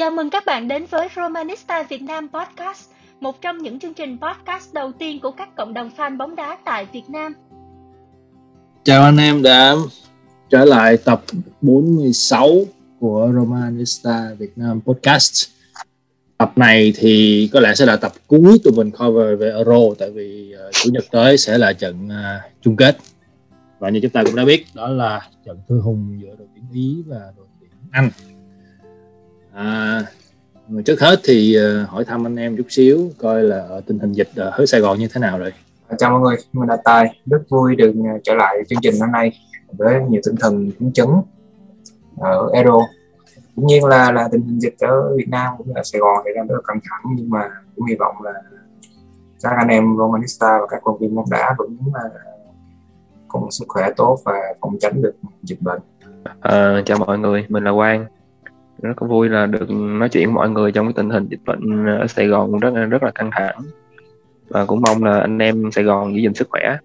Chào mừng các bạn đến với Romanista Việt Nam Podcast, một trong những chương trình podcast đầu tiên của các cộng đồng fan bóng đá tại Việt Nam. Chào anh em đã trở lại tập 46 của Romanista Việt Nam Podcast. Tập này thì có lẽ sẽ là tập cuối tụi mình cover về Euro tại vì uh, chủ nhật tới sẽ là trận uh, chung kết. Và như chúng ta cũng đã biết đó là trận thư hùng giữa đội tuyển Ý và đội tuyển Anh À, trước hết thì uh, hỏi thăm anh em chút xíu coi là ở tình hình dịch ở Sài Gòn như thế nào rồi. Chào mọi người, mình là Tài, rất vui được ờ, trở lại chương trình hôm nay với nhiều tinh thần phấn chấn ở Euro. Cũng nhiên là là tình hình dịch ở Việt Nam cũng như ở Sài Gòn thì đang rất là căng thẳng nhưng mà cũng hy vọng là các anh em Romanista và các công viên bóng đá vẫn uh, có một sức khỏe tốt và phòng tránh được dịch bệnh. À, chào mọi người, mình là Quang rất vui là được nói chuyện với mọi người trong cái tình hình dịch bệnh ở Sài Gòn rất rất là căng thẳng và cũng mong là anh em Sài Gòn giữ gìn sức khỏe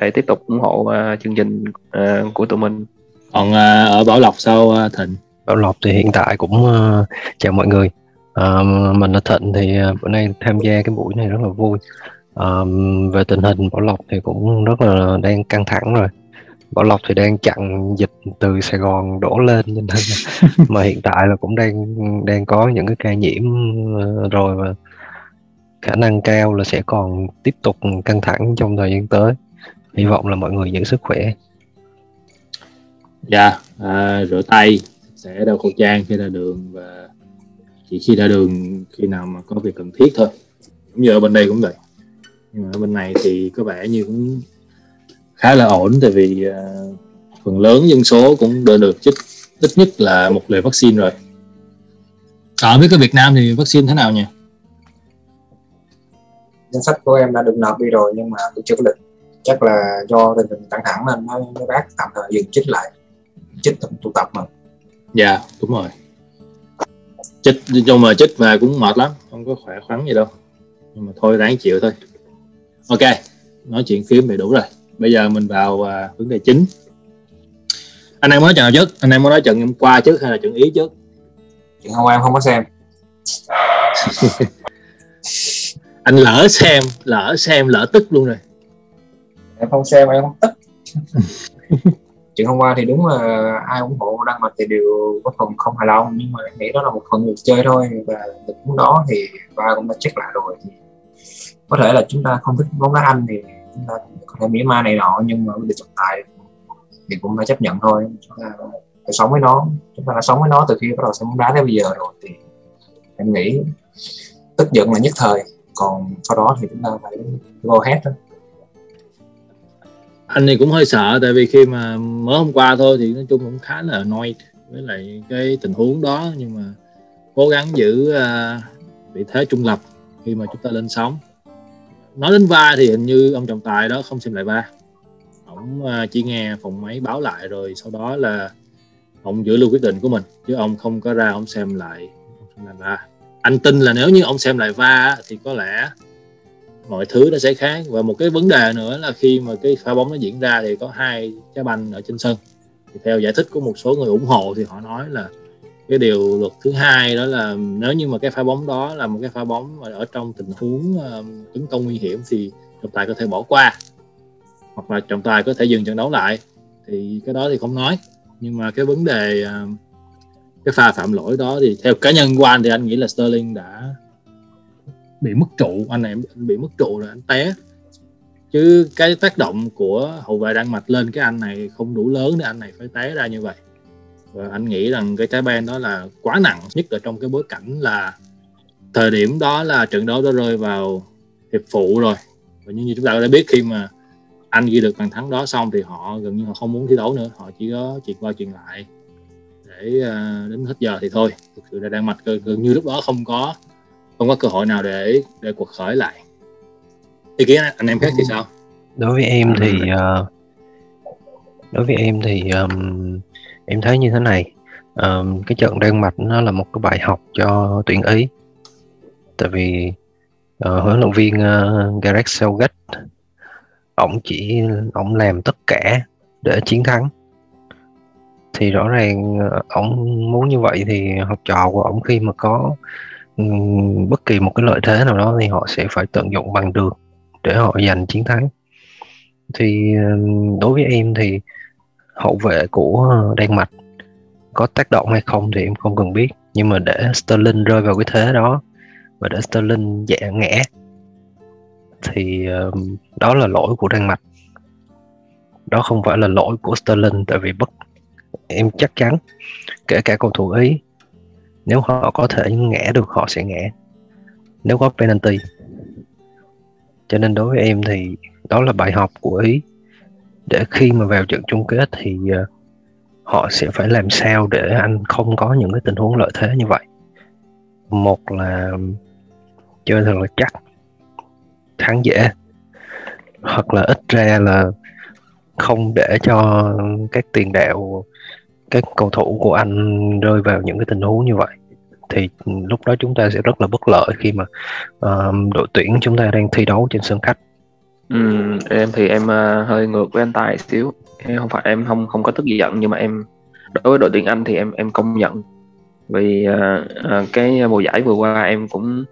để tiếp tục ủng hộ uh, chương trình uh, của tụi mình. Còn uh, ở Bảo Lộc sao uh, Thịnh? Bảo Lộc thì hiện tại cũng uh, chào mọi người. Uh, mình là Thịnh thì uh, bữa nay tham gia cái buổi này rất là vui. Uh, về tình hình Bảo Lộc thì cũng rất là đang căng thẳng rồi Bảo Lộc thì đang chặn dịch từ Sài Gòn đổ lên nên mà hiện tại là cũng đang đang có những cái ca nhiễm ờ, rồi và khả năng cao là sẽ còn tiếp tục căng thẳng trong thời gian tới. Hy vọng là mọi người giữ sức khỏe. Dạ à, rửa tay sẽ đeo khẩu trang khi ra đường và chỉ khi ra đường khi nào mà có việc cần thiết thôi. Cũng như ở bên đây cũng vậy. Nhưng mà ở bên này thì có vẻ như cũng khá là ổn tại vì uh, phần lớn dân số cũng đã được chích ít nhất là một liều vaccine rồi. Ở biết cái Việt Nam thì vaccine thế nào nhỉ? Danh sách của em đã được nộp đi rồi nhưng mà tôi chưa có lịch. Chắc là do tình hình căng thẳng nên mấy bác tạm thời dừng chích lại chích tụ tập mà. Dạ yeah, đúng rồi. Chích trong mà chích mà cũng mệt lắm không có khỏe khoắn gì đâu. Nhưng mà thôi ráng chịu thôi. Ok nói chuyện phím thì đủ rồi bây giờ mình vào uh, vấn đề chính. Anh em nói trận nào trước? Anh em muốn nói trận hôm qua trước hay là trận ý trước? Trận hôm qua em không có xem. Anh lỡ xem lỡ xem lỡ tức luôn rồi. Em không xem em không tức. Chuyện hôm qua thì đúng là ai ủng hộ đăng mạch thì đều có phần không hài lòng nhưng mà em nghĩ đó là một phần được chơi thôi. Và tình huống đó thì ba cũng đã check lại rồi thì có thể là chúng ta không thích bóng đá anh thì chúng ta có thể mỉa mai này nọ nhưng mà vấn trọng tài thì cũng phải chấp nhận thôi. Chúng ta phải sống với nó. Chúng ta đã sống với nó từ khi bắt đầu xem bóng đá tới bây giờ rồi thì em nghĩ tức giận là nhất thời. Còn sau đó thì chúng ta phải go hết thôi. Anh thì cũng hơi sợ tại vì khi mà mới hôm qua thôi thì nói chung cũng khá là noi với lại cái tình huống đó. Nhưng mà cố gắng giữ uh, vị thế trung lập khi mà chúng ta lên sóng nói đến va thì hình như ông trọng tài đó không xem lại va. Ông à, chỉ nghe phòng máy báo lại rồi sau đó là ông giữ lưu quyết định của mình, chứ ông không có ra ông xem lại là va. Anh tin là nếu như ông xem lại va thì có lẽ mọi thứ nó sẽ khác. Và một cái vấn đề nữa là khi mà cái pha bóng nó diễn ra thì có hai trái banh ở trên sân. Thì theo giải thích của một số người ủng hộ thì họ nói là cái điều luật thứ hai đó là nếu như mà cái pha bóng đó là một cái pha bóng mà ở trong tình huống tấn công nguy hiểm thì trọng tài có thể bỏ qua, hoặc là trọng tài có thể dừng trận đấu lại. Thì cái đó thì không nói. Nhưng mà cái vấn đề cái pha phạm lỗi đó thì theo cá nhân của anh thì anh nghĩ là Sterling đã bị mất trụ, anh này bị mất trụ rồi, anh té. Chứ cái tác động của hậu vệ đan mạch lên cái anh này không đủ lớn để anh này phải té ra như vậy và anh nghĩ rằng cái trái ban đó là quá nặng nhất ở trong cái bối cảnh là thời điểm đó là trận đấu đã rơi vào hiệp phụ rồi. Và như chúng ta đã biết khi mà anh ghi được bàn thắng đó xong thì họ gần như họ không muốn thi đấu nữa họ chỉ có chuyện qua chuyện lại để uh, đến hết giờ thì thôi. Thực sự là đang mặt gần như lúc đó không có không có cơ hội nào để để cuộc khởi lại. Ý kiến anh em khác thì sao? Đối với em thì uh, đối với em thì um, em thấy như thế này um, cái trận Đan Mạch nó là một cái bài học cho tuyển Ý. Tại vì uh, huấn luyện viên uh, Gareth Southgate ổng chỉ ổng làm tất cả để chiến thắng. Thì rõ ràng ông ổng muốn như vậy thì học trò của ổng khi mà có bất kỳ một cái lợi thế nào đó thì họ sẽ phải tận dụng bằng được để họ giành chiến thắng. Thì đối với em thì hậu vệ của ờ, Đan Mạch có tác động hay không thì em không cần biết. Nhưng mà để Sterling rơi vào cái thế đó và để Sterling dạ ngã thì đó là lỗi của Đan Mạch. Đó không phải là lỗi của Sterling tại vì bất, em chắc chắn, kể cả cầu thủ Ý, nếu họ có thể ngã được họ sẽ ngã, nếu có penalty. Cho nên đối với em thì đó là bài học của Ý để khi mà vào trận chung kết thì ờ, họ sẽ phải làm sao để anh không có những cái tình huống lợi thế như vậy? Một là chơi thật là chắc thắng dễ. Hoặc là ít ra là không để cho các tiền đạo các cầu thủ của anh rơi vào những cái tình huống như vậy. Thì lúc đó chúng ta sẽ rất là bất lợi khi mà ờ, đội tuyển chúng ta đang thi đấu trên sân khách. Ừ, em thì em uh, hơi ngược với anh Tài xíu. Em không phải em không không có tức giận nhưng mà em đối với đội tuyển Anh thì em em công nhận. Vì uh, uh, cái mùa giải vừa qua em cũng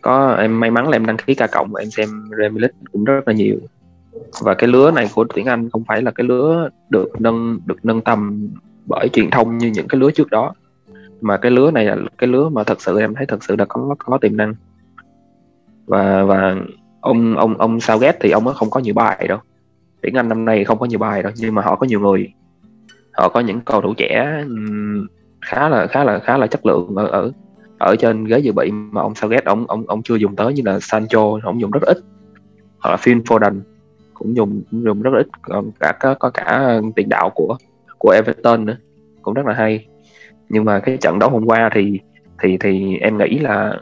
có em may mắn là em đăng ký ca cộng và em xem Premier League cũng rất là nhiều. Và cái lứa này của tuyển Anh không phải là cái lứa được nâng được nâng tầm bởi truyền thông như những cái lứa trước đó. Mà cái lứa này là cái lứa mà thật sự em thấy thật sự là có có tiềm năng. Và và ông ông ông Southgate thì ông ấy không có nhiều bài đâu. Tuyển Anh năm nay không có nhiều bài đâu nhưng mà họ có nhiều người. Họ có những cầu thủ trẻ khá là khá là khá là chất lượng ở ở ở trên ghế dự bị mà ông Southgate ông ông ông chưa dùng tới như là Sancho ông dùng rất ít. Hoặc là Phil Foden cũng dùng cũng dùng rất ít còn cả có, có cả tiền đạo của của Everton nữa cũng rất là hay. Nhưng mà cái trận đấu hôm qua thì thì thì em nghĩ là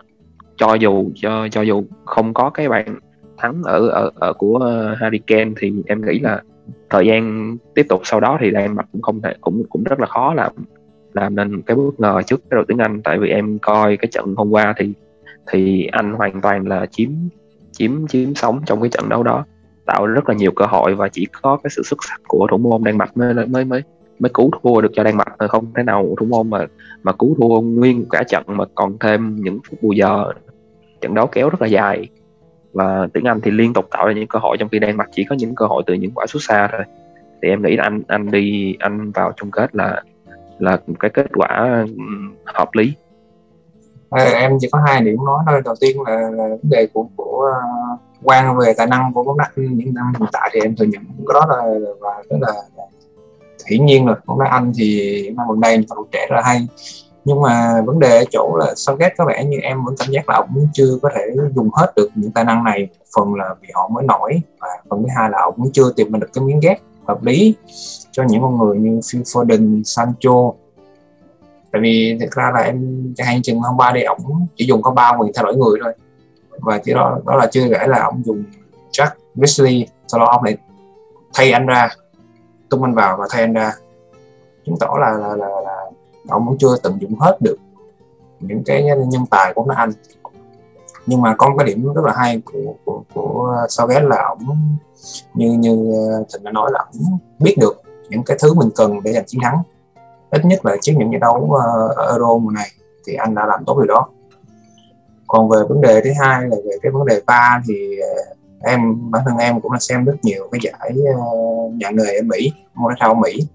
cho dù cho cho dù không có cái bàn thắng ở ở ở của ờ, Harry Kane thì em nghĩ là thời gian tiếp tục sau đó thì Đan Mạch cũng không thể, cũng cũng rất là khó làm làm nên cái bất ngờ trước cái đội tuyển Anh. Tại vì em coi cái trận hôm qua thì thì Anh hoàn toàn là chiếm chiếm chiếm sóng trong cái trận đấu đó, tạo rất là nhiều cơ hội và chỉ có cái sự xuất sắc của thủ môn Đan Mạch mới mới mới mới cứu thua được cho Đan Mạch không thể nào thủ môn mà mà cứu thua nguyên cả trận mà còn thêm những phút bù giờ. Trận đấu kéo rất là dài và tiếng Anh thì liên tục tạo ra những cơ hội trong khi Đan Mạch chỉ có những cơ hội từ những quả sút xa thôi. Thì em nghĩ là anh anh đi anh vào chung kết là là một cái kết quả hợp lý. À, em chỉ có hai điểm nói thôi. Đầu tiên là, là vấn đề của của ờ, uh, quan về tài năng của bóng đá. Những năm hiện tại thì em thừa nhận cái đó là và rất là, hiển nhiên rồi. Bóng đá Anh thì năm gần đây cầu trẻ rất là hay nhưng mà vấn đề ở chỗ là Southgate có vẻ như em vẫn cảm giác là ông chưa có thể dùng hết được những tài năng này. Phần là vì họ mới nổi và phần thứ hai là ông chưa tìm được cái miếng ghép hợp lý cho những con người như Phil Foden, Sancho. Tại vì thực ra là em chẳng hạn chừng hôm ba đi ổng chỉ dùng có ba quyền thay đổi người thôi. Và chỉ đó đó là chưa kể là ông dùng Jack Wesley sau đó ông lại thay anh ra tung anh vào và thay anh ra. Chứng tỏ là là, là, là ông cũng chưa tận dụng hết được những cái nhân tài của nó anh nhưng mà có một cái điểm rất là hay của của, của Southgate là ổng như như ờ, Thịnh đã nói là ổng biết được những cái thứ mình cần để giành chiến thắng. Ít nhất là trước những trận đấu uh, ở Euro mùa này thì anh đã làm tốt điều đó. Còn về vấn đề thứ hai là về cái vấn đề ba thì ờ, em bản thân em cũng là xem rất nhiều cái giải uh, dạng nghề ở Mỹ môn thể thao Mỹ.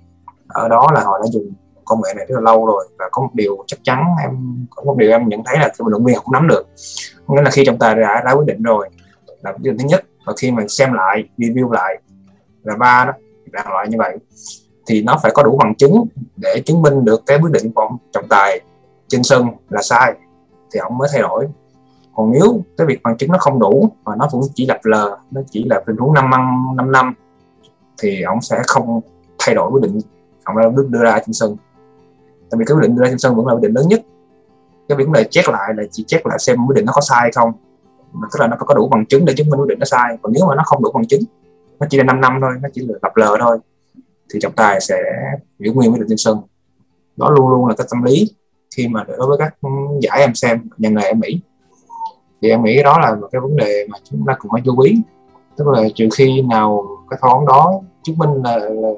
Ở đó là họ đã dùng công nghệ này rất là lâu rồi và có một điều chắc chắn em, có một điều em nhận thấy là cái vận động viên không nắm được. Nghĩa là khi trọng tài đã đã quyết định rồi là điều thứ nhất và khi mình xem lại, review lại là ba đó, là loại như vậy thì nó phải có đủ bằng chứng để chứng minh được cái quyết định của ông trọng tài trên sân là sai thì ông mới thay đổi. Còn nếu cái việc bằng chứng nó không đủ và nó cũng chỉ lập lờ nó chỉ là tình huống năm năm năm năm thì ông sẽ không thay đổi quyết định ông đã đưa ra trên sân tại vì cái quyết định đưa ra trên sân vẫn là quyết định lớn nhất. Cái vấn đề check lại là chỉ check lại xem quyết định nó có sai không. Mà tức là nó phải có đủ bằng chứng để chứng minh quyết định nó sai. Còn nếu mà nó không đủ bằng chứng nó chỉ là 5 năm thôi nó chỉ là lập lờ thôi thì trọng tài sẽ giữ nguyên quyết định trên sân đó luôn luôn là cái tâm lý khi mà đối với các giải em xem nhà nghề em Mỹ. Thì em nghĩ đó là một cái vấn đề mà chúng ta cũng phải chú ý. Tức là trừ khi nào cái phán đó chứng minh là, là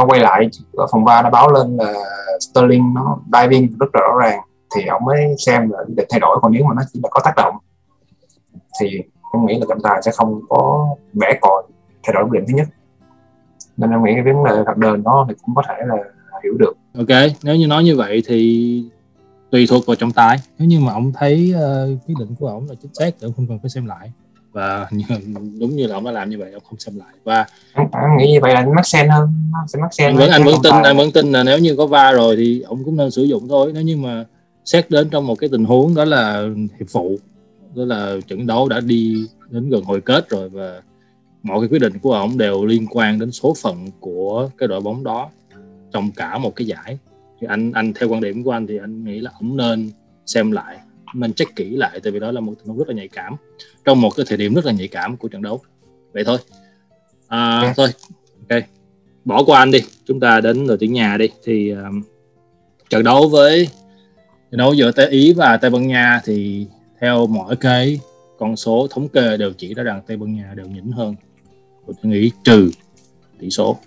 ông quay lại ở phòng va đã báo lên là Sterling nó diving rất là rõ ràng. Thì ông mới xem là để thay đổi còn nếu mà nó chỉ là có tác động thì em nghĩ là trọng tài sẽ không có vẽ còi thay đổi quyết định thứ nhất. Nên em nghĩ cái vấn đề thật đền đó thì cũng có thể là hiểu được. Ok nếu như nói như vậy thì tùy thuộc vào trọng tài. Nếu như mà ông thấy uh, quyết định của ông là chính xác thì ông không cần phải xem lại và đúng như là ông đã làm như vậy ông không xem lại. Và anh, anh nghĩ như vậy là mắc sen hơn sẽ mắc sen anh vẫn anh vẫn tin anh vẫn tin là nếu như có va rồi thì ông cũng nên sử dụng thôi. Nếu như mà xét đến trong một cái tình huống đó là hiệp phụ đó là trận đấu đã đi đến gần hồi kết rồi và mọi cái quyết định của ông đều liên quan đến số phận của cái đội bóng đó trong cả một cái giải. Thì anh anh theo quan điểm của anh thì anh nghĩ là ông nên xem lại nên check kỹ lại tại vì đó là một tình huống rất là nhạy cảm. Trong một cái thời điểm rất là nhạy cảm của trận đấu. Vậy thôi. À, yeah. thôi. Ok. Bỏ qua anh đi. Chúng ta đến đội tuyển nhà đi. Thì um, trận đấu với trận đấu giữa Tây Ý và Tây Ban Nha thì theo mọi cái con số thống kê đều chỉ ra rằng Tây Ban Nha đều nhỉnh hơn. Đội tuyển Ý trừ tỷ số.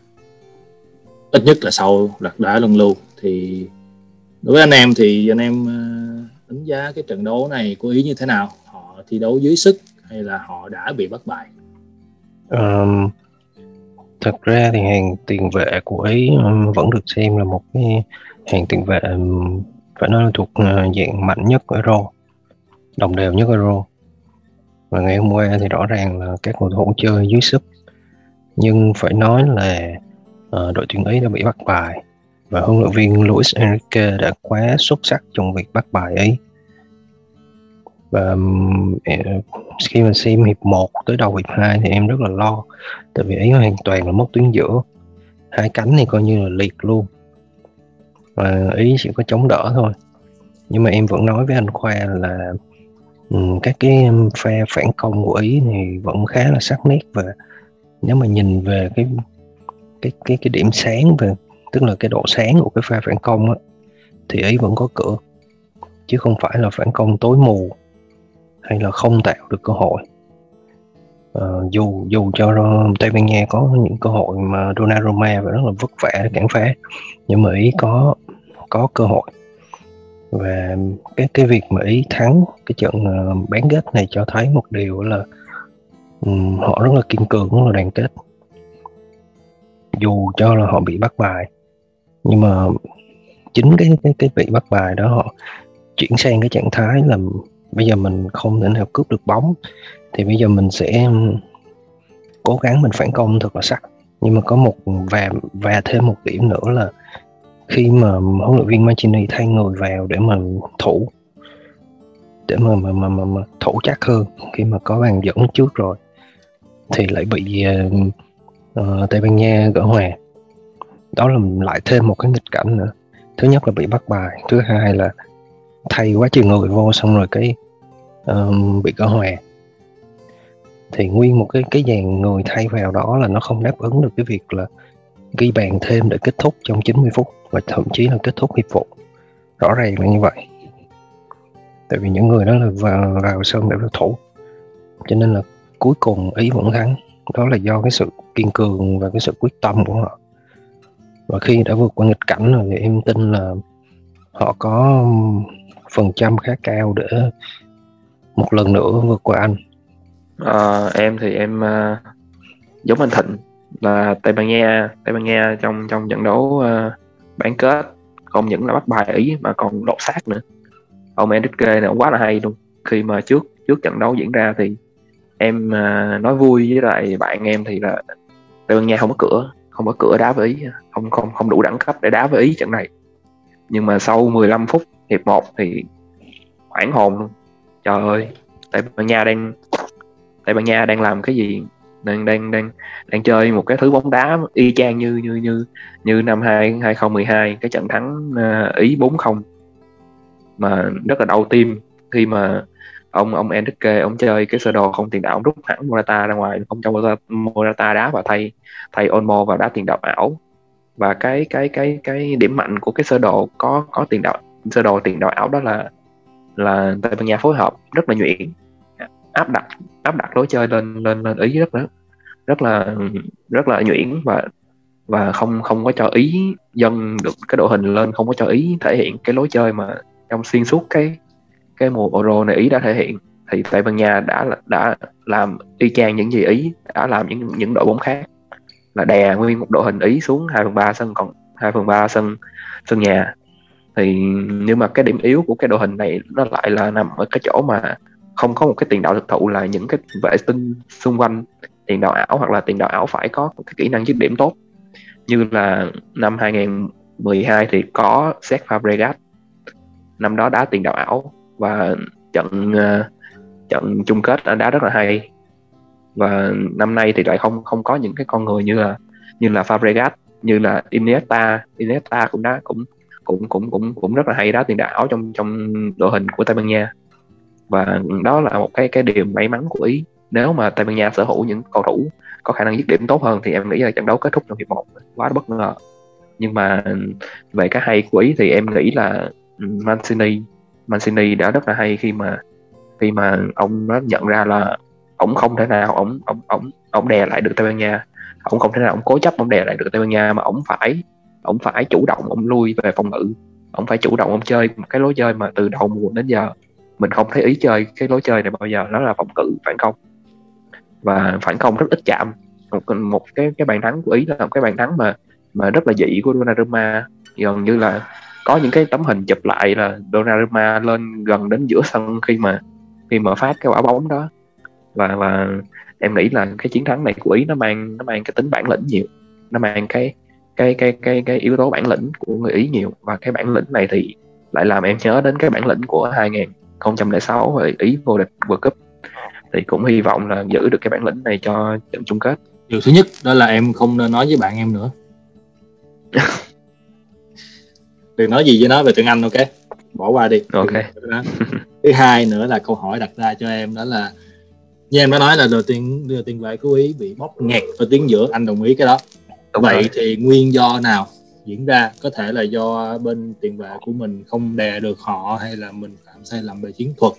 Ít nhất là sau lật đá luân lưu. Thì đối với anh em thì anh em đánh giá cái trận đấu này của ý như thế nào? Họ thi đấu dưới sức hay là họ đã bị bất bại? Um, thật ra thì hàng tiền vệ của ý vẫn được xem là một cái hàng tiền vệ phải nói là thuộc ờ, dạng mạnh nhất ở Euro đồng đều nhất ở Euro và ngày hôm qua thì rõ ràng là các cầu thủ chơi dưới sức. Nhưng phải nói là uh, đội tuyển Ý đã bị bắt bài và huấn luyện viên Luis Enrique đã quá xuất sắc trong việc bắt bài ấy. Và khi mà xem hiệp 1 tới đầu hiệp 2 thì em rất là lo tại vì ấy hoàn toàn là mất tuyến giữa. Hai cánh thì coi như là liệt luôn. Và ý chỉ có chống đỡ thôi. Nhưng mà em vẫn nói với anh khoa là um, các cái pha phản công của ý thì vẫn khá là sắc nét và nếu mà nhìn về cái cái cái cái điểm sáng về tức là cái độ sáng của cái pha phản công á thì ấy vẫn có cửa. Chứ không phải là phản công tối mù hay là không tạo được cơ hội. À, dù dù cho Tây Ban Nha có những cơ hội mà Donnarumma và rất là vất vả để cản phá nhưng mà ý có có cơ hội. Và cái cái việc mà ý thắng cái trận ờ, bán kết này cho thấy một điều là um, họ rất là kiên cường rất là đoàn kết. Dù cho là họ bị bắt bài nhưng mà chính cái cái cái bị bắt bài đó họ chuyển sang cái trạng thái là bây giờ mình không thể nào cướp được bóng. Thì bây giờ mình sẽ cố gắng mình phản công thật là sắc nhưng mà có một và và thêm một điểm nữa là khi mà huấn luyện viên Mancini thay người vào để mà thủ để mà mà mà, mà, mà thủ chắc hơn khi mà có bàn dẫn trước rồi thì lại bị uh, Tây Ban Nha gỡ hòa đó là lại thêm một cái nghịch cảnh nữa. Thứ nhất là bị bắt bài thứ hai là thay quá trời người vô xong rồi cái um, bị cỡ hòa thì nguyên một cái cái dàn người thay vào đó là nó không đáp ứng được cái việc là ghi bàn thêm để kết thúc trong 90 phút và thậm chí là kết thúc hiệp phụ rõ ràng là như vậy. Tại vì những người đó là vào, vào sân để thủ. Cho nên là cuối cùng ý vẫn thắng. Đó là do cái sự kiên cường và cái sự quyết tâm của họ và khi đã vượt qua nghịch cảnh rồi thì em tin là họ có phần trăm khá cao để một lần nữa vượt qua anh. À, em thì em uh, giống anh Thịnh là Tây Ban Nha Tây Ban Nha trong trong trận đấu uh, bán kết không những là bắt bài ý mà còn đột xác nữa. Ông Enrique này quá là hay luôn. Khi mà trước trước trận đấu diễn ra thì em uh, nói vui với lại bạn em thì là Tây Ban Nha không có cửa không có cửa đá với ý không không không đủ đẳng cấp để đá với ý trận này. Nhưng mà sau 15 phút hiệp 1 thì hoảng hồn luôn. Trời ơi Tây Ban Nha đang Tây Ban Nha đang làm cái gì? Đang đang đang đang chơi một cái thứ bóng đá y chang như như như như năm 2 2012 cái trận thắng uh, ý 4-0 mà rất là đau tim khi mà ông ông Enrique ông chơi cái sơ đồ không tiền đạo ông rút hẳn Morata ra ngoài không cho Morata, Morata đá và thay thay Olmo vào đá tiền đạo ảo. Và cái cái cái cái điểm mạnh của cái sơ đồ có có tiền đạo sơ đồ tiền đạo ảo đó là là Tây Ban Nha phối hợp rất là nhuyễn. Áp đặt áp đặt lối chơi lên lên lên ý rất là rất là rất là nhuyễn và và không không có cho ý dân được cái đội hình lên không có cho ý thể hiện cái lối chơi mà trong xuyên suốt cái cái mùa Euro này ý đã thể hiện, thì Tây Ban Nha đã đã làm y chang những gì ý, đã làm những những đội bóng khác. Là đè nguyên một đội hình ý xuống 2 phần ba sân, còn 2 phần ba sân sân nhà. Thì nhưng mà cái điểm yếu của cái đội hình này nó lại là nằm ở cái chỗ mà không có một cái tiền đạo thực thụ là những cái vệ tinh xung quanh tiền đạo ảo, hoặc là tiền đạo ảo phải có cái kỹ năng dứt điểm tốt. Như là năm 2012 thì có Seth Fabregas, năm đó đá tiền đạo ảo và trận ờ, trận chung kết đã đá rất là hay. Và năm nay thì lại không không có những cái con người như là như là Fabregas, như là Iniesta. Iniesta cũng đá, cũng cũng cũng cũng cũng rất là hay đá tiền đạo trong trong đội hình của Tây Ban Nha. Và đó là một cái cái điều may mắn của ý. Nếu mà Tây Ban Nha sở hữu những cầu thủ có khả năng dứt điểm tốt hơn thì em nghĩ là trận đấu kết thúc trong hiệp một quá bất ngờ. Nhưng mà về cái hay của ý thì em nghĩ là ừ, Mancini Mancini đã rất là hay khi mà khi mà ông nó nhận ra là ông không thể nào ông ông ông ông đè lại được Tây Ban Nha. Ông không thể nào ông cố chấp ông đè lại được Tây Ban Nha mà ông phải ông phải chủ động ông lui về phòng ngự. Ông phải chủ động ông chơi một cái lối chơi mà từ đầu mùa đến giờ mình không thấy ý chơi cái lối chơi này bao giờ nó là phòng cự phản công. Và phản công rất ít chạm. Một, một cái cái bàn thắng của ý là một cái bàn thắng mà mà rất là dị của Donnarumma. Gần như là có những cái tấm hình chụp lại là Donnarumma lên gần đến giữa sân khi mà khi mà phát cái quả bóng đó. Và và em nghĩ là cái chiến thắng này của ý nó mang nó mang cái tính bản lĩnh nhiều. Nó mang cái cái cái cái cái yếu tố bản lĩnh của người ý nhiều. Và cái bản lĩnh này thì lại làm em nhớ đến cái bản lĩnh của 2006 về ý vô địch World Cup. Thì cũng hy vọng là giữ được cái bản lĩnh này cho trận chung kết. Điều thứ nhất đó là em không nên nói với bạn em nữa đừng nói gì với nó về tiếng Anh ok? Bỏ qua đi. Ok. Thứ hai nữa là câu hỏi đặt ra cho em đó là như em đã nói là đầu tiên đưa tiền vệ của ý bị bóp nghẹt ở tiếng giữa anh đồng ý cái đó. Đúng vậy rồi. thì nguyên do nào diễn ra? Có thể là do bên tiền vệ của mình không đè được họ hay là mình phạm sai lầm về chiến thuật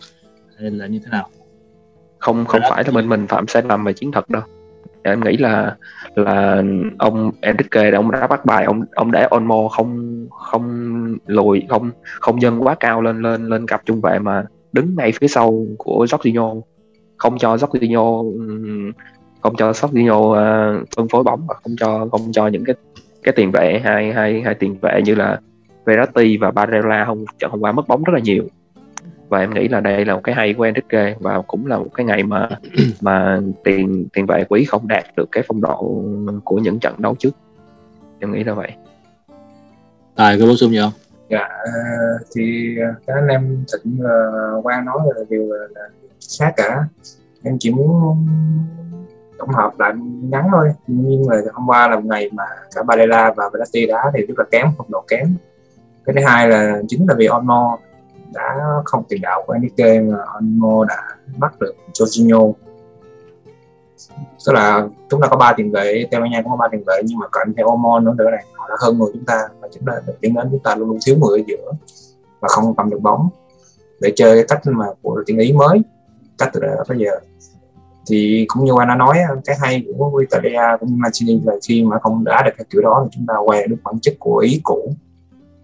hay là như thế nào? Không không phải là mình mình phạm sai lầm về chiến thuật đâu em nghĩ là là ông Enrique ông đã bắt bài ông ông để Olmo không không lùi không không dâng quá cao lên lên lên cặp trung vệ mà đứng ngay phía sau của Jorginho. Không cho Jorginho không cho Jorginho uh, phân phối bóng và không cho không cho những cái cái tiền vệ hai hai hai tiền vệ như là Verratti và Barella không trận hôm qua mất bóng rất là nhiều và em nghĩ là đây là một cái hay của Enrique và cũng là một cái ngày mà mà tiền tiền vệ quý không đạt được cái phong độ của những trận đấu trước. Em nghĩ là vậy. Tài có bổ sung gì không? Dạ thì các anh em thịnh uh, qua nói là điều là, là sát cả. Em chỉ muốn tổng hợp lại ngắn thôi. Nhưng mà hôm qua là một ngày mà cả Barella và Verratti đá thì rất là kém phong độ kém. Cái thứ hai là chính là vì Ono đã không tiền đạo của Enrique mà Ono đã bắt được Jorginho. Tức là chúng ta có ba tiền vệ Tây Ban Nha cũng có ba tiền vệ, nhưng mà cạnh theo Omon nữa nữa này, họ đã hơn người chúng ta. Và chúng ta dẫn đến chúng ta luôn luôn thiếu người ở giữa và không cầm được bóng. Để chơi cái cách mà của tiếng ý mới, cách từ đó bây giờ. Thì cũng như anh đã nói, cái hay của Italia cũng như Mancini là khi mà không đá được cái kiểu đó thì chúng ta què được bản chất của ý cũ.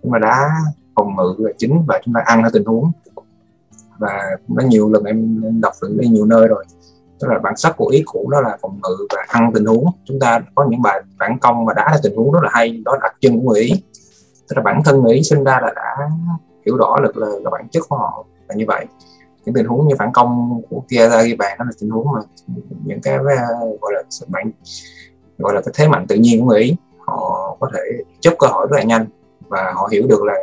Nhưng mà đá phòng ngự là chính và chúng ta ăn ở tình huống. Và nó nhiều lần em, em đọc được đi nhiều nơi rồi. Tức là bản sắc của ý cũ đó là phòng ngự và ăn tình huống. Chúng ta có những bài phản công và đá ra tình huống rất là hay đó là đặc trưng của người ý. Tức là bản thân người ý sinh ra là đã hiểu rõ được là, là bản chất của họ là như vậy. Những tình huống như phản công của kia ra ghi bàn đó là tình huống mà những cái ờ, gọi là bản mạnh gọi là cái thế mạnh tự nhiên của người ý. Họ có thể chấp cơ hội rất là nhanh và họ hiểu được là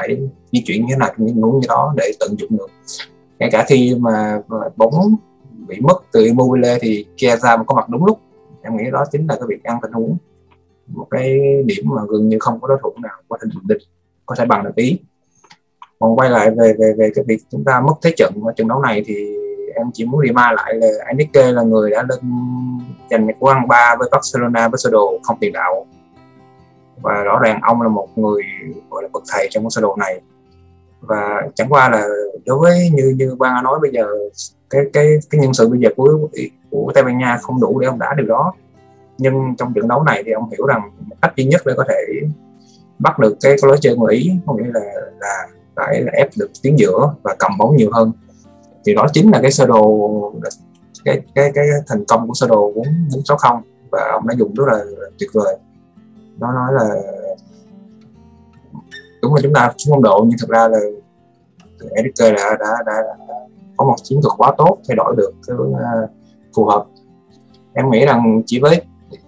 phải di chuyển như thế nào trong những huống như đó để tận dụng được. Ngay cả khi mà bóng bị mất từ Immobile thì Chiesa có mặt đúng lúc. Em nghĩ đó chính là cái việc ăn tình huống một cái điểm mà gần như không có đối thủ nào có thể địch có thể bằng được ý. Còn quay lại về về về cái việc chúng ta mất thế trận ở trận đấu này thì em chỉ muốn remind lại là Enrique là người đã lên giành quang ba với Barcelona với sơ đồ không tiền đạo và rõ ràng ông là một người gọi là bậc thầy trong cái sơ đồ này. Và chẳng qua là đối với như như ba nói bây giờ cái cái cái nhân sự bây giờ của của Tây Ban Nha không đủ để ông đá điều đó. Nhưng trong trận đấu này thì ông hiểu rằng cách duy nhất để có thể bắt được cái, cái lối chơi của ý có nghĩa là là phải là ép được tuyến giữa và cầm bóng nhiều hơn. Thì đó chính là cái sơ đồ cái cái cái thành công của sơ đồ 4 460 và ông đã dùng rất là tuyệt vời nó nói là đúng là chúng ta xuống phong độ nhưng thực ra là Enrique đã, đã, đã, đã có một chiến thuật quá tốt thay đổi được cái uh, phù hợp. Em nghĩ rằng chỉ với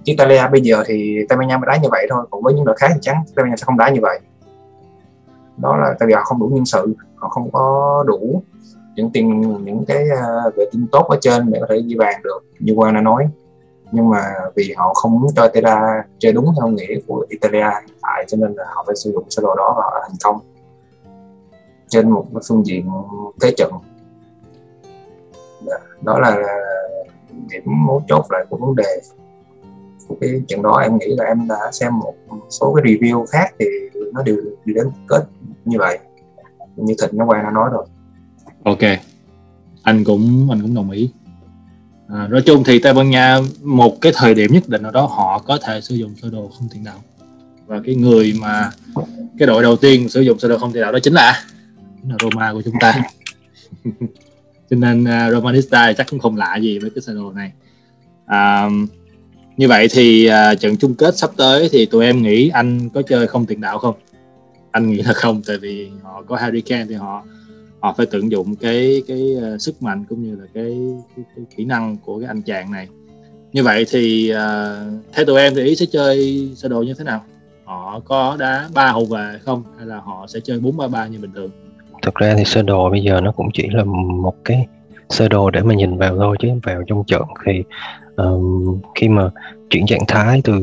Italia bây giờ thì Tây Ban Nha mới đá như vậy thôi còn với những đội khác thì chắn Tây Ban Nha sẽ không đá như vậy. Đó là tại vì họ không đủ nhân sự họ không có đủ những tiền những cái uh, vệ tinh tốt ở trên để có thể ghi bàn được như Quang đã nói nhưng mà vì họ không muốn cho Tera chơi đúng theo nghĩa của Italia tại, cho nên là họ phải sử dụng sơ đồ đó và họ thành công trên một phương diện thế trận. Đó là điểm mấu chốt lại của vấn đề của cái trận đó. Em nghĩ là em đã xem một số cái review khác thì nó đều đi đến kết như vậy. Như thịnh nó quay đã nói rồi. Ok. Anh cũng anh cũng đồng ý à, nói chung thì tây ban nha một cái thời điểm nhất định nào đó họ có thể sử dụng sơ đồ không tiền đạo. Và cái người mà cái đội đầu tiên sử dụng sơ đồ không tiền đạo đó chính là chính là Roma của chúng ta. Cho nên uh, Romanista chắc cũng không lạ gì với cái sơ đồ này. À, như vậy thì uh, trận chung kết sắp tới thì tụi em nghĩ anh có chơi không tiền đạo không? Anh nghĩ là không tại vì họ có Harry Kane thì họ họ phải tận dụng cái cái uh, sức mạnh cũng như là cái, cái, cái kỹ năng của cái anh chàng này. Như vậy thì ờ, uh, theo tụi em thì ý sẽ chơi sơ đồ như thế nào? Họ có đá ba hậu vệ không? Hay là họ sẽ chơi bốn ba ba như bình thường? Thực ra thì sơ đồ bây giờ nó cũng chỉ là một cái sơ đồ để mà nhìn vào thôi chứ vào trong trận thì um, khi mà chuyển trạng thái từ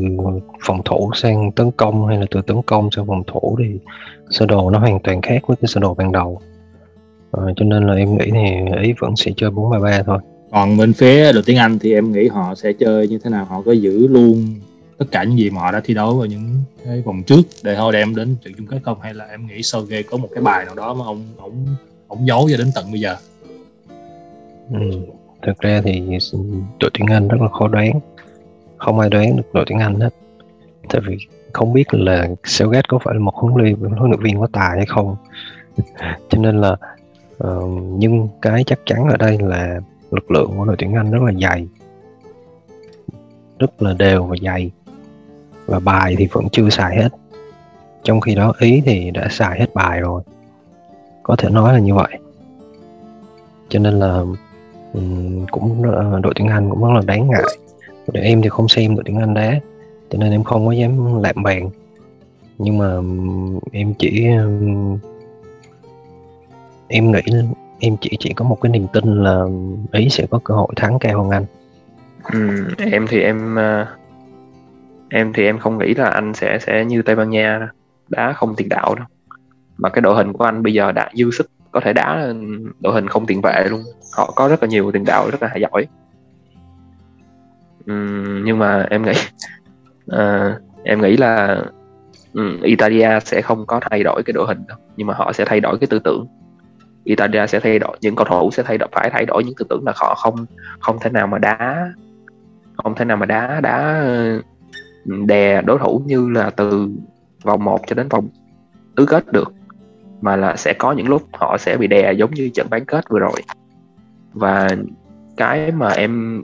phòng thủ sang tấn công hay là từ tấn công sang phòng thủ thì sơ đồ nó hoàn toàn khác với cái sơ đồ ban đầu à, cho nên là em nghĩ thì ý vẫn sẽ chơi 4 3 3 thôi. Còn bên phía đội tiếng Anh thì em nghĩ họ sẽ chơi như thế nào? Họ có giữ luôn tất cả những gì mà họ đã thi đấu vào những cái vòng trước để họ đem đến trận chung kết không? Hay là em nghĩ Sergey có một cái bài nào đó mà ông ông ông giấu cho đến tận bây giờ? Ừ. thực ra thì đội tuyển Anh rất là khó đoán. Không ai đoán được đội tuyển Anh hết. Tại vì không biết là Southgate có phải là một huấn luyện huấn luyện viên có tài hay không. Cho nên là uh, nhưng cái chắc chắn ở đây là lực lượng của đội tuyển Anh rất là dày. Rất là đều và dày. Và bài thì vẫn chưa xài hết. Trong khi đó ý thì đã xài hết bài rồi. Có thể nói là như vậy. Cho nên là um, cũng ờ, đội tuyển Anh cũng rất là đáng ngại. Để em thì không xem đội tuyển Anh đá cho nên em không có dám lạm bàn nhưng mà em chỉ um, em nghĩ em chỉ chỉ có một cái niềm tin là ý sẽ có cơ hội thắng cao hơn anh. Ừ, em thì em ờ, em thì em không nghĩ là anh sẽ sẽ như Tây Ban Nha đá không tiền đạo đâu. Mà cái đội hình của anh bây giờ đã dư sức có thể đá đội hình không tiền vệ luôn. Họ có rất là nhiều tiền đạo rất là giỏi. Uhm, nhưng mà em nghĩ uh, em nghĩ là um, Italia sẽ không có thay đổi cái đội hình đâu. Nhưng mà họ sẽ thay đổi cái tư tưởng. Italia sẽ thay đổi, những cầu thủ sẽ thay đổi, phải thay đổi những tư tưởng là họ không không thể nào mà đá, không thể nào mà đá đá ừ, đè đối thủ như là từ vòng 1 cho đến vòng tứ kết được. Mà là sẽ có những lúc họ sẽ bị đè giống như trận bán kết vừa rồi. Và cái mà em,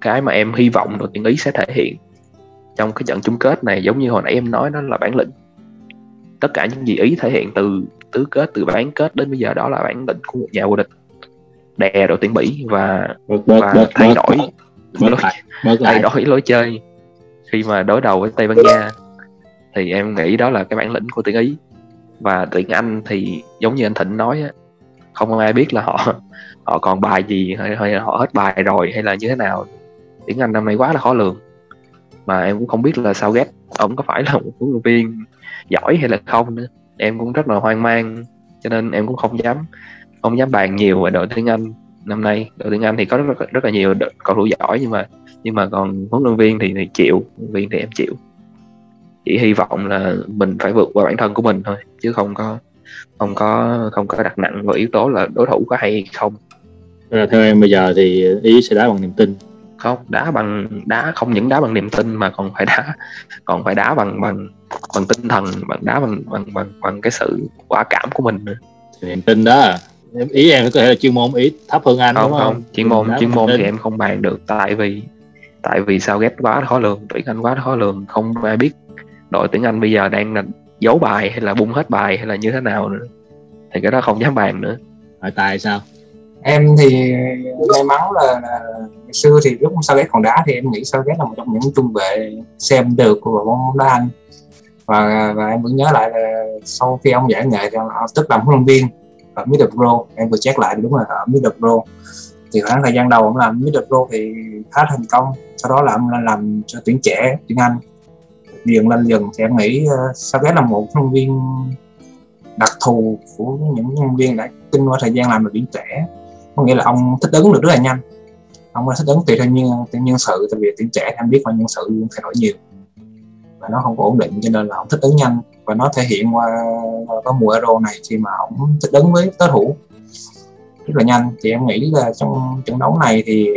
cái mà em hy vọng đội tuyển ý sẽ thể hiện trong cái trận chung kết này, giống như hồi nãy em nói, đó là bản lĩnh. Tất cả những gì ý thể hiện từ tứ kết từ bán kết đến bây giờ đó là bản lĩnh của một nhà vô địch. Đè đội tuyển bỉ và bớt, bớt, và bớt, thay bớt, đổi. Bớt, lối, bớt thay đổi lối chơi. Khi mà đối đầu với tây ban nha thì em nghĩ đó là cái bản lĩnh của tuyển ý. Và tuyển anh thì giống như anh thịnh nói á không ai biết là họ họ còn bài gì hay, hay họ hết bài rồi hay là như thế nào. Tuyển anh năm nay quá là khó lường. Mà em cũng không biết là sao ghét ông có phải là một huấn luyện viên giỏi hay là không nữa em cũng rất là hoang mang cho nên em cũng không dám không dám bàn nhiều về đội tuyển anh năm nay. Đội tuyển anh thì có rất, rất là nhiều cầu thủ giỏi nhưng mà nhưng mà còn huấn luyện viên thì, thì chịu huấn luyện viên thì em chịu. Chỉ hy vọng là mình phải vượt qua bản thân của mình thôi chứ không có không có không có đặt nặng vào yếu tố là đối thủ có hay không. Ờ, theo em bây giờ thì ý sẽ đá bằng niềm tin không đá bằng đá không những đá bằng niềm tin mà còn phải đá còn phải đá bằng bằng bằng tinh thần bằng đá bằng bằng bằng bằng cái sự quả cảm của mình nữa. Thì niềm tin đó ý em có thể là chuyên môn ý thấp hơn anh không đúng không không? chuyên môn Đá chuyên môn thì em không bàn được tại vì tại vì sao ghét quá khó lường tuyển anh quá khó lường không ai biết đội tuyển anh bây giờ đang là giấu bài hay là bung hết bài hay là như thế nào nữa. Thì cái đó không dám bàn nữa. Hỏi tài sao em thì may mắn là, là ngày xưa thì lúc sao ghét còn đá thì em nghĩ sao ghét là một trong những trung vệ xem được của bóng đá Anh. Và và em vẫn nhớ lại là sau khi ông giải nghệ thì ông tức làm huấn luyện viên ở Middlesbrough em vừa check lại đúng là ở Middlesbrough thì khoảng thời gian đầu ông làm Middlesbrough thì khá thành công. Sau đó là ông làm cho tuyển trẻ tuyển Anh. Dần lên dần thì em nghĩ ờ, uh, ghét là một huấn luyện viên đặc thù của những huấn luyện viên đã kinh qua thời gian làm được tuyển trẻ có nghĩa là ông thích ứng được rất là nhanh. Ông thích ứng tùy theo nhân, tùy nhân sự tại vì tuyển trẻ em biết là nhân sự luôn thay đổi nhiều. Và nó không có ổn định cho nên là ông thích ứng nhanh. Và nó thể hiện qua có mùa Euro này khi mà ông thích ứng với đối thủ rất là nhanh. Thì em nghĩ là trong trận đấu này thì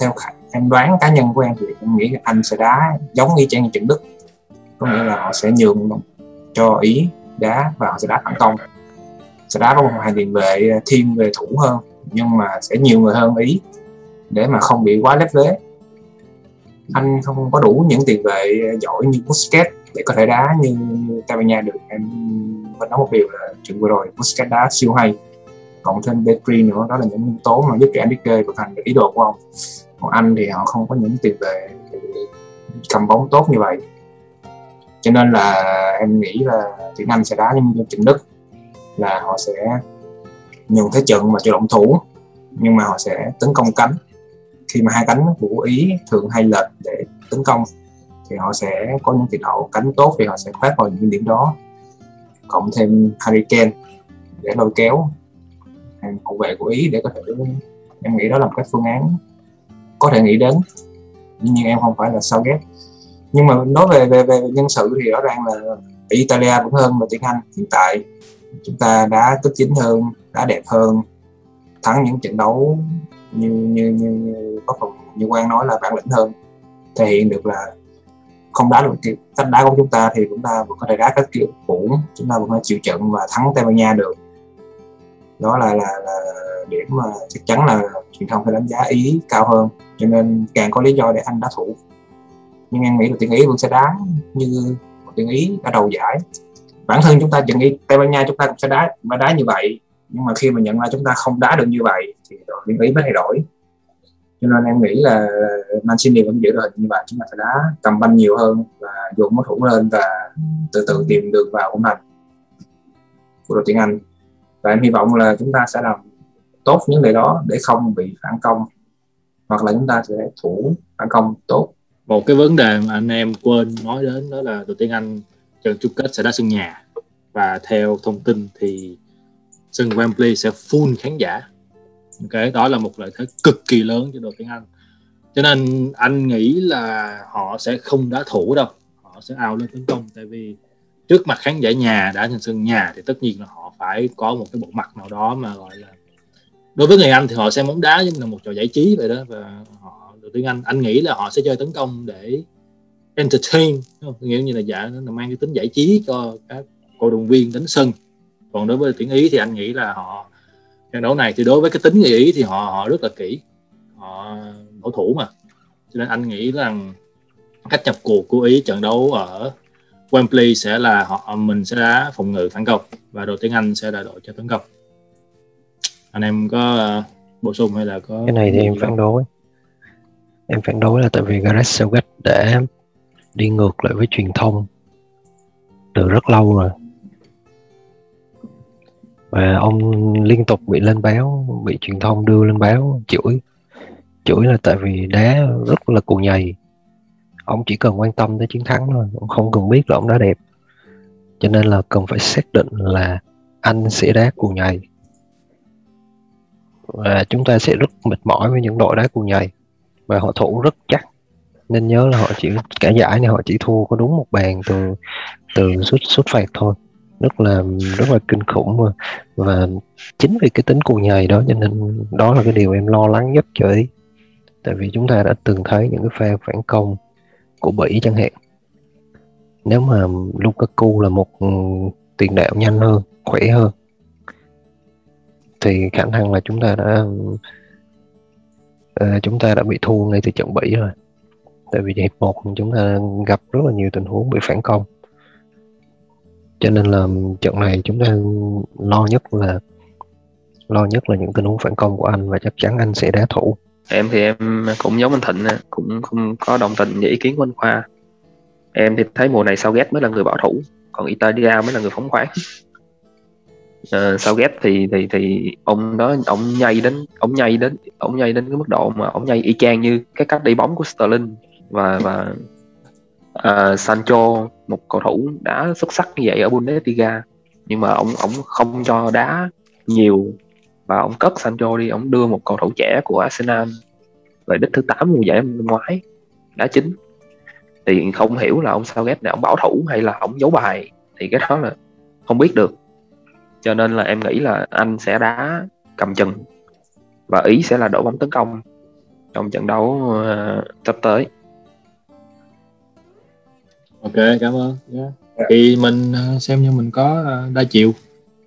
theo khả- em đoán cá nhân của em thì em nghĩ anh sẽ đá giống như chang như trận Đức. Có nghĩa là họ sẽ nhường cho ý đá và họ sẽ đá phản công. Sẽ đá có một hàng tiền vệ thiên về thủ hơn nhưng mà sẽ nhiều người hơn ý, để mà không bị quá lép vế. Anh không có đủ những tiền vệ giỏi như Busquets để có thể đá như Tây Ban Nha được. Em vẫn nói một điều là chuyện vừa rồi, Busquets đá siêu hay. Cộng thêm Petri nữa, đó là những nhân tố mà giúp cho Enrique thực hành được ý đồ của ông. Còn anh thì họ không có những tiền vệ cầm bóng tốt như vậy. Cho nên là em nghĩ là tuyển Anh sẽ đá như trận Đức, là họ sẽ nhiều thế trận và chủ động thủ. Nhưng mà họ sẽ tấn công cánh. Khi mà hai cánh của ý thường hay lệch để tấn công, thì họ sẽ có những tiền hậu cánh tốt thì họ sẽ khoét vào những điểm đó. Cộng thêm hurricane để lôi kéo hàng hậu vệ của ý để có thể, em nghĩ đó là một cái phương án có thể nghĩ đến. Nhưng em không phải là sao ghét. Nhưng mà nói về về về nhân sự thì rõ ràng là Italia vẫn hơn là tiếng Anh. Hiện tại chúng ta đã cất chính hơn đã đẹp hơn. Thắng những trận đấu như như như, như có phần như Quang nói là bản lĩnh hơn. Thể hiện được là không đá được kiểu cách đá của chúng ta thì chúng ta vẫn có thể đá các kiểu cũ chúng ta vẫn có chịu trận và thắng Tây Ban Nha được. Đó là là, là điểm mà chắc chắn là truyền thông phải đánh giá ý cao hơn cho nên càng có lý do để anh đá thủ. Nhưng em nghĩ là tuyển ý vẫn sẽ đá như tuyển ý ở đầu giải. Bản thân chúng ta chuẩn ý Tây Ban Nha chúng ta cũng sẽ đá mà đá như vậy nhưng mà khi mà nhận ra chúng ta không đá được như vậy thì đội viên ý mới thay đổi. Cho nên em nghĩ là Mancini vẫn giữ đội hình như vậy, chúng ta phải đá cầm banh nhiều hơn và dồn đối thủ lên và từ từ tìm đường vào công thành của đội tuyển Anh. Và em hy vọng là chúng ta sẽ làm tốt những điều đó để không bị phản công, hoặc là chúng ta sẽ thủ phản công tốt. Một cái vấn đề mà anh em quên nói đến đó là đội tuyển Anh trận chung kết sẽ đá sân nhà. Và theo thông tin thì sân Wembley sẽ full khán giả. Ok, đó là một lợi thế cực kỳ lớn cho đội tuyển Anh. Cho nên anh nghĩ là họ sẽ không đá thủ đâu. Họ sẽ ao lên tấn công, tại vì trước mặt khán giả nhà đã trên sân nhà thì tất nhiên là họ phải có một cái bộ mặt nào đó mà gọi là đối với người Anh thì họ xem bóng đá như là một trò giải trí vậy đó, và họ đội tuyển Anh anh nghĩ là họ sẽ chơi tấn công để entertain nghĩa như là dạ nó là mang cái tính giải trí cho các cổ động viên đến sân còn đối với tuyển ý thì anh nghĩ là họ trận đấu này thì đối với cái tính người ý thì họ họ rất là kỹ. Họ bảo thủ mà. Cho nên anh nghĩ rằng cách nhập cuộc của ý trận đấu ở Wembley sẽ là họ mình sẽ đá phòng ngự phản công và đội tuyển Anh sẽ là đội cho tấn công. Anh em có uh, bổ sung hay là có cái này thì em phản đối. Em phản đối là tại vì Gareth Southgate đã đi ngược lại với truyền thông từ rất lâu rồi và ông liên tục bị lên báo, bị truyền thông đưa lên báo chửi. Chửi là tại vì đá rất là cù nhầy. Ông chỉ cần quan tâm tới chiến thắng thôi, ông không cần biết là ông đá đẹp. Cho nên là cần phải xác định là anh sẽ đá cù nhầy. Và chúng ta sẽ rất mệt mỏi với những đội đá cù nhầy. Và họ thủ rất chắc. Nên nhớ là họ chỉ, cả giải này họ chỉ thua có đúng một bàn từ từ xuất xuất phạt thôi rất là rất là kinh khủng mà. Và chính vì cái tính cù nhầy đó cho nên đó là cái điều em lo lắng nhất cho ý. Tại vì chúng ta đã từng thấy những cái pha phản công của Bỉ chẳng hạn. Nếu mà Lukaku là một ừ, tiền đạo nhanh hơn khỏe hơn thì khả năng là chúng ta đã uh, chúng ta đã bị thua ngay từ trận Bỉ rồi. Tại vì hiệp một chúng ta gặp rất là nhiều tình huống bị phản công cho nên là trận này chúng ta lo nhất là lo nhất là những tình huống phản công của anh và chắc chắn anh sẽ đá thủ. Em thì em cũng giống anh Thịnh cũng không có đồng tình với ý kiến của anh Khoa. Em thì thấy mùa này Southgate mới là người bảo thủ còn Italia mới là người phóng khoáng. Uh, Southgate thì thì thì ông đó ông nhây đến ông nhây đến ông nhây đến cái mức độ mà ông nhây y chang như cái cách đi bóng của Sterling và và uh, Sancho một cầu thủ đã xuất sắc như vậy ở Bundesliga. Nhưng mà ông ông không cho đá nhiều. Và ông cất Sancho đi ông đưa một cầu thủ trẻ của Arsenal về đích thứ 8 mùa giải năm ngoái đá chính. Thì không hiểu là ông Southgate này ông bảo thủ hay là ông giấu bài. Thì cái đó là không biết được. Cho nên là em nghĩ là anh sẽ đá cầm chừng. Và ý sẽ là đổ bóng tấn công trong trận đấu uh, sắp tới ok cảm ơn. Yeah. thì mình uh, xem như mình có uh, đa chiều.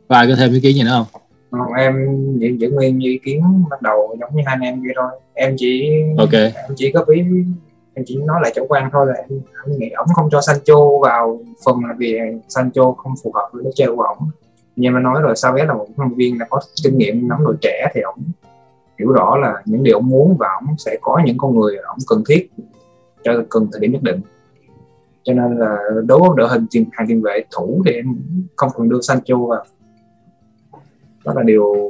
Và ai có thêm ý kiến gì nữa không? Còn em giữ, giữ nguyên như ý kiến ban đầu giống như hai anh em kia thôi. Em chỉ ok. em chỉ có ý em chỉ nói lại chủ quan thôi là em, em nghĩ ông không cho Sancho vào phần là vì Sancho không phù hợp với chơi của ông như mà nói rồi sao bé là một huấn viên là có kinh nghiệm nắm đội trẻ thì ông hiểu rõ là những điều ông muốn và ông sẽ có những con người ông cần thiết cho cần thời điểm nhất định cho nên là đối với đội hình tiền hàng tiền vệ thủ thì em không cần đưa Sancho vào. Đó là điều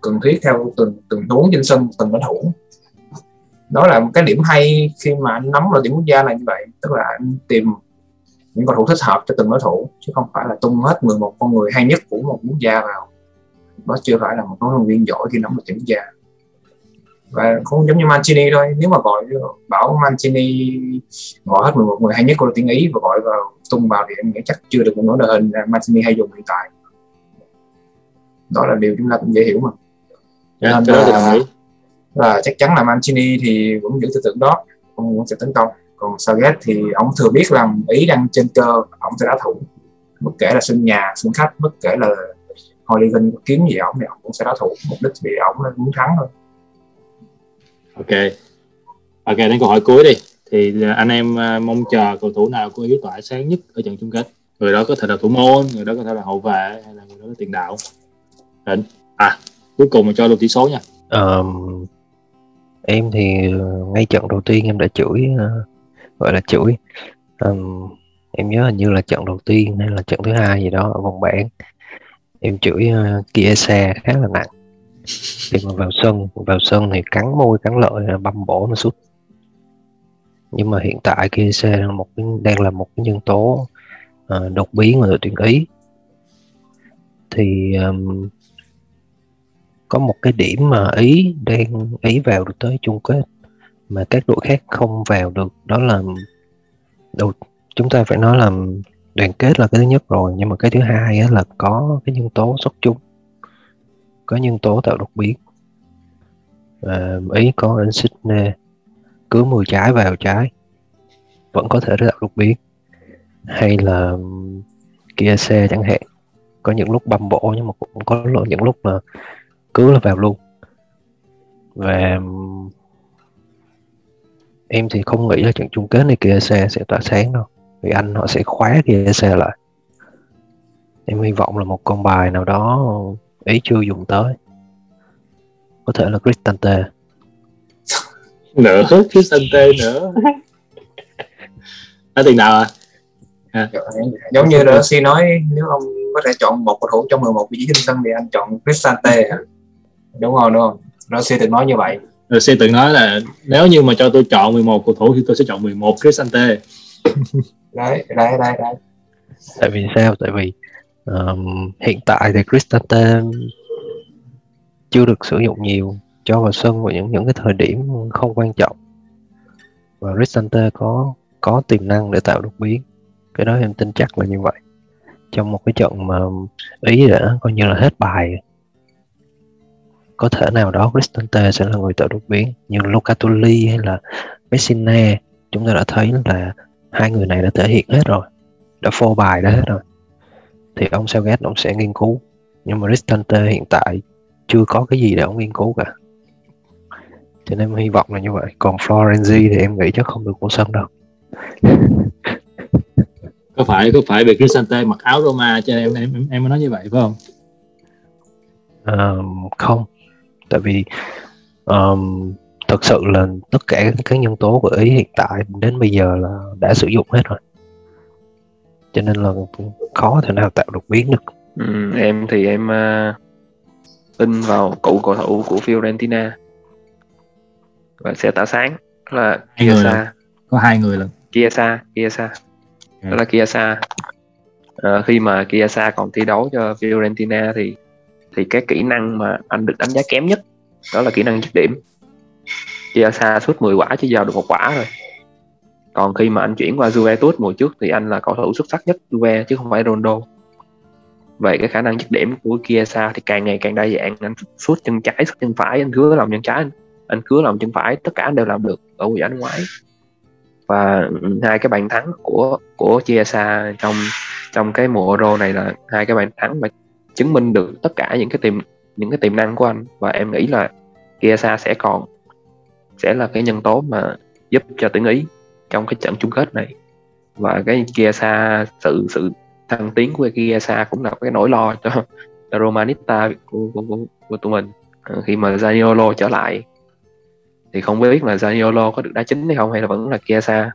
cần thiết theo từng từng huống trên sân, từng đối thủ. Đó là một cái điểm hay khi mà anh nắm đội tuyển quốc gia là như vậy, tức là anh tìm những cầu thủ thích hợp cho từng đối thủ, chứ không phải là tung hết 11 con người hay nhất của một quốc gia vào. Đó chưa phải là một huấn luyện viên giỏi khi nắm đội tuyển quốc gia và cũng giống như Mancini thôi nếu mà gọi bảo Mancini gọi hết 11 người hay nhất của đội tuyển Ý và gọi vào tung vào thì em nghĩ chắc chưa được một nỗi đội hình Mancini hay dùng hiện tại. Đó là điều chúng ta cũng dễ hiểu mà. Yeah, dạ, nên là, là chắc chắn là Mancini thì vẫn giữ tư tưởng đó ông vẫn sẽ tấn công. Còn Southgate thì ông thừa biết rằng ý đang trên cơ ông sẽ đá thủ. Bất kể là sân nhà sân khách bất kể là Hooligan kiếm gì ông thì ông cũng sẽ đá thủ. Mục đích vì ông là muốn thắng thôi ok. Ok đến câu hỏi cuối đi. Thì à, anh em à, mong chờ cầu thủ nào có yếu tỏa sáng nhất ở trận chung kết? Người đó có thể là thủ môn người đó có thể là hậu vệ hay là người đó là tiền đạo? Định à cuối cùng mình cho luôn tỷ số nha. Um, em thì à, ngay trận đầu tiên em đã chửi uh, gọi là chửi. Um, em nhớ hình như là trận đầu tiên hay là trận thứ hai gì đó ở vòng bảng. Em chửi uh, kia xe khá là nặng khi mà vào sân vào sân thì cắn môi cắn lợi băm bổ nó sút nhưng mà hiện tại khi xe đang một đang là một cái nhân tố uh, đột biến mà đội tuyển ý. Thì um, có một cái điểm mà ý đang ý vào được tới chung kết mà các đội khác không vào được đó là đầu chúng ta phải nói là đoàn kết là cái thứ nhất rồi nhưng mà cái thứ hai là có cái nhân tố xuất chúng có nhân tố tạo đột biến. À, ý có insigne cứ 10 trái vào trái vẫn có thể tạo đột biến. Hay là kia xe chẳng hạn có những lúc băm bổ nhưng mà cũng có những lúc mà cứ là vào luôn. Và em thì không nghĩ là trận chung kết này kia xe sẽ tỏa sáng đâu vì anh họ sẽ khóa kia xe lại. Em hy vọng là một con bài nào đó ý chưa dùng tới. Có thể là Cristante nữa Cristante nữa. Ở tiền nào à? à? giống như là si nói nếu ông có thể chọn một cầu thủ trong 11 vị trí trên sân thì anh chọn Cristante đúng không đúng không? Rossi từng nói như vậy. Rossi từng nói là nếu như mà cho tôi chọn 11 cầu thủ thì tôi sẽ chọn 11 Cristante đấy đấy đấy đấy. Tại vì sao? Tại vì um, hiện tại thì Cristante chưa được sử dụng nhiều. Cho vào sân vào những những cái thời điểm không quan trọng. Và Cristante có có tiềm năng để tạo đột biến. Cái đó em tin chắc là như vậy. Trong một cái trận mà ý đã coi như là hết bài. Có thể nào đó Cristante sẽ là người tạo đột biến. Như Locatelli hay là Messina chúng ta đã thấy là hai người này đã thể hiện hết rồi. Đã phô bài đã hết rồi thì ông Southgate ông sẽ nghiên cứu. Nhưng mà Cristante hiện tại chưa có cái gì để ông nghiên cứu cả. Cho nên em hy vọng là như vậy. Còn Florenzi thì em nghĩ chắc không được mua sân đâu. Có phải có phải vì Cristante mặc áo Roma cho em em em mới nói như vậy phải không? Um, không. Tại vì um, thật sự là tất cả các nhân tố của ý hiện tại đến bây giờ là đã sử dụng hết rồi cho nên là khó thể nào tạo đột biến được. Ừ, em thì em uh, tin vào cựu cầu thủ của Fiorentina. Và sẽ tỏa sáng là Chiesa. có hai người lần. Chiesa Chiesa. Đó là Chiesa. À, khi mà Chiesa còn thi đấu cho Fiorentina thì thì cái kỹ năng mà anh được đánh giá kém nhất đó là kỹ năng dứt điểm. Chiesa suốt 10 quả chỉ vào được một quả rồi còn khi mà anh chuyển qua Juventus mùa trước thì anh là cầu thủ xuất sắc nhất Juve chứ không phải Ronaldo. Vậy cái khả năng dứt điểm của Kiesa thì càng ngày càng đa dạng. Anh suốt chân trái suốt chân phải, anh cứa lòng chân trái. Anh cứa lòng chân phải, tất cả anh đều làm được ở mùa giải ngoái và hai cái bàn thắng của của Chiesa trong trong cái mùa Euro này là hai cái bàn thắng mà chứng minh được tất cả những cái tiềm, những cái tiềm năng của anh. Và em nghĩ là Chiesa sẽ còn, sẽ là cái nhân tố mà giúp cho tuyển Ý trong cái trận chung kết này. Và cái Chiesa sự sự thăng tiến của Chiesa cũng là cái nỗi lo cho, Romanita của, của, của, của tụi mình. Ờ, khi mà Zaniolo trở lại thì không biết là Zaniolo có được đá chính hay không hay là vẫn là Chiesa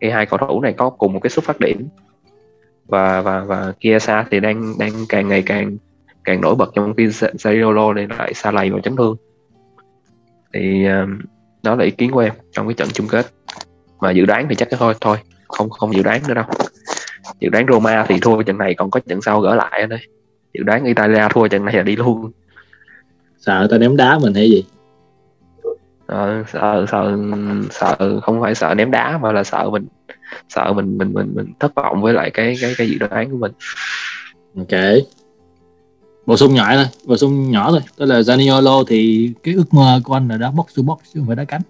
khi hai cầu thủ này có cùng một cái xuất phát điểm. Và và và Chiesa thì đang đang càng ngày càng càng nổi bật trong khi Zaniolo này lại xa lầy vào chấn thương. Thì um, đó là ý kiến của em trong cái trận chung kết mà dự đoán thì chắc cái thôi thôi. Không không dự đoán nữa đâu. Dự đoán Roma thì thua trận này còn có trận sau gỡ lại anh ơi dự đoán Italia thua trận này là đi luôn. Sợ tao ném đá mình hay gì? Ờ, sợ sợ sợ không phải sợ ném đá mà là sợ mình sợ mình mình mình mình thất vọng với lại cái cái cái dự đoán của mình. Ok. Bổ sung nhỏ thôi bổ sung nhỏ thôi. Đó là Zaniolo thì cái ước mơ của anh là đá box to box chứ không phải đá cánh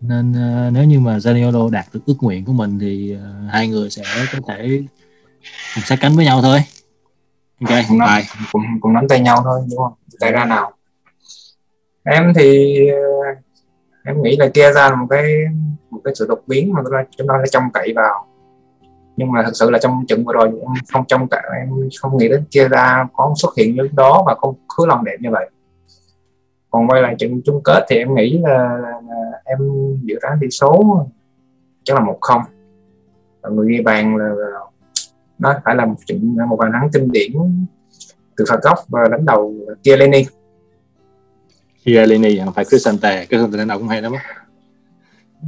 nên uh, nếu như mà Zaniolo đạt được ước nguyện của mình thì uh, hai người sẽ có thể cùng sát cánh với nhau thôi. Ok cùng nắm, cùng, cùng nắm tay nhau thôi đúng không? Tay ra nào? Em thì uh, em nghĩ là kia ra là một cái một cái sự đột biến mà chúng ta sẽ trông cậy vào. Nhưng mà thật sự là trong trận vừa rồi em không trông cậy em không nghĩ đến kia ra có xuất hiện lúc đó và không khứa lòng đẹp như vậy. Còn quay lại trận chung kết thì em nghĩ là, là em dự đoán tỷ số chắc là một không. Người ghi bàn là, nó phải là một trận một bàn thắng kinh điển từ phạt góc và đánh đầu Lenny Chiellini không phải Cristante Cristante nào cũng hay lắm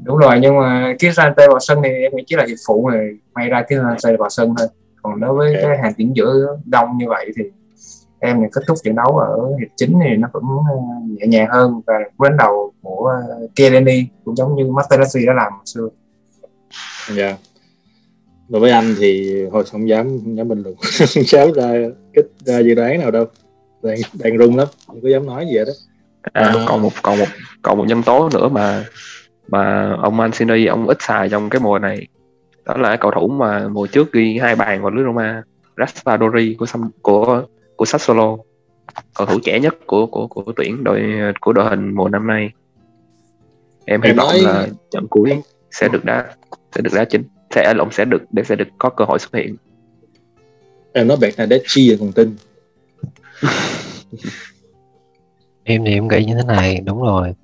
đúng rồi nhưng mà Cristante vào sân thì em nghĩ chỉ là hiệp phụ này may ra Cristante vào sân thôi. Còn đối với cái hàng tuyển giữa đông như vậy thì em thì kết thúc trận đấu ở hiệp chính thì nó cũng ờ, nhẹ nhàng hơn. Và đánh đầu của Chiellini cũng giống như Materazzi đã làm xưa. Dạ. Yeah. đối với anh thì hồi không dám không dám bình luận. Không dám ra kết ra dự đoán nào đâu. Đang đang rung lắm không có dám nói gì vậy đó à, à, còn một còn một còn một nhân tố nữa mà mà ông Mancini ông ít xài trong cái mùa này. Đó là cầu thủ mà mùa trước ghi hai bàn vào lưới Roma Raspadori của của của Sassuolo cầu thủ trẻ nhất của của của tuyển đội của đội hình mùa năm nay. Em hy vọng nói... là trận cuối sẽ được đá sẽ được đá chính sẽ lộn sẽ được để sẽ được có cơ hội xuất hiện. Em nói bạn là Dechi còn tin. Em thì em nghĩ như thế này đúng rồi.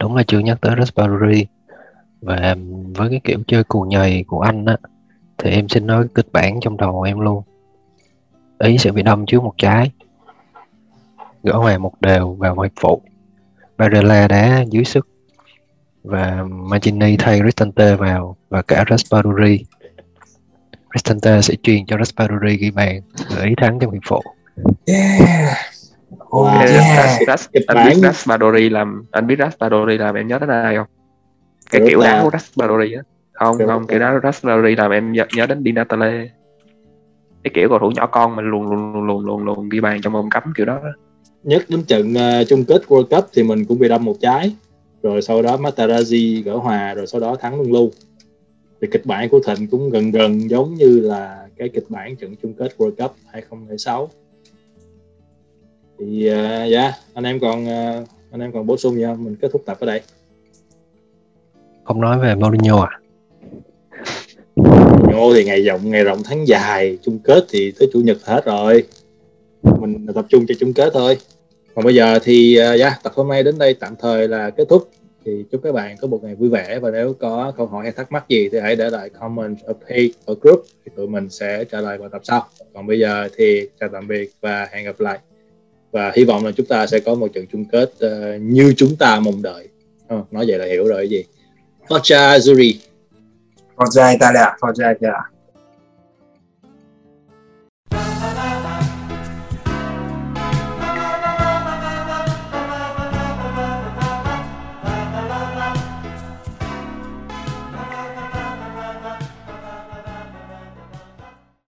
Đúng là chưa nhắc tới Raspadori và với cái kiểu chơi cù nhầy của anh á thì em xin nói kịch bản trong đầu em luôn ý sẽ bị đâm trước một trái. Gỡ hòa một đều vào hiệp phụ. Barella đá dưới sức. Và Mancini thay Cristante vào và cả Raspadori. Cristante sẽ truyền cho Raspadori ghi bàn gửi thắng trong hiệp phụ. Yeah. Oh, yeah. Ras, anh biết Raspadori làm anh biết Raspadori làm em nhớ đến ai không? Cái kiểu đá của Raspadori á. Không không kiểu đá Raspadori làm em nhớ, đến Di cái kiểu cầu thủ nhỏ con mà luồn luồn luồn luồn luồn, luồn ghi bàn trong vòng cấm kiểu đó. Nhất đến trận uh, chung kết World Cup thì mình cũng bị đâm một trái. Rồi sau đó Matarazzi gỡ hòa rồi sau đó thắng Luân Lưu. Thì kịch bản của Thịnh cũng gần gần giống như là cái kịch bản trận chung kết World Cup 2006 thì uh, yeah, anh em còn uh, anh em còn bổ sung gì không? Mình kết thúc tập ở đây. Không nói về Mourinho à Mourinho thì ngày rộng ngày rộng tháng dài. Chung kết thì tới chủ nhật hết rồi. Mình tập trung cho chung kết thôi. Còn bây giờ thì uh, yeah, tập hôm nay đến đây tạm thời là kết thúc. Thì chúc các bạn có một ngày vui vẻ. Và nếu có câu hỏi hay thắc mắc gì thì hãy để lại comment ở page ở group. Thì tụi mình sẽ trả lời vào tập sau. Còn bây giờ thì chào tạm biệt và hẹn gặp lại. Và hy vọng là chúng ta sẽ có một trận chung kết uh, như chúng ta mong đợi. Oh, nói vậy là hiểu rồi cái gì? Forza Zuri. Forza Italia Forza Italia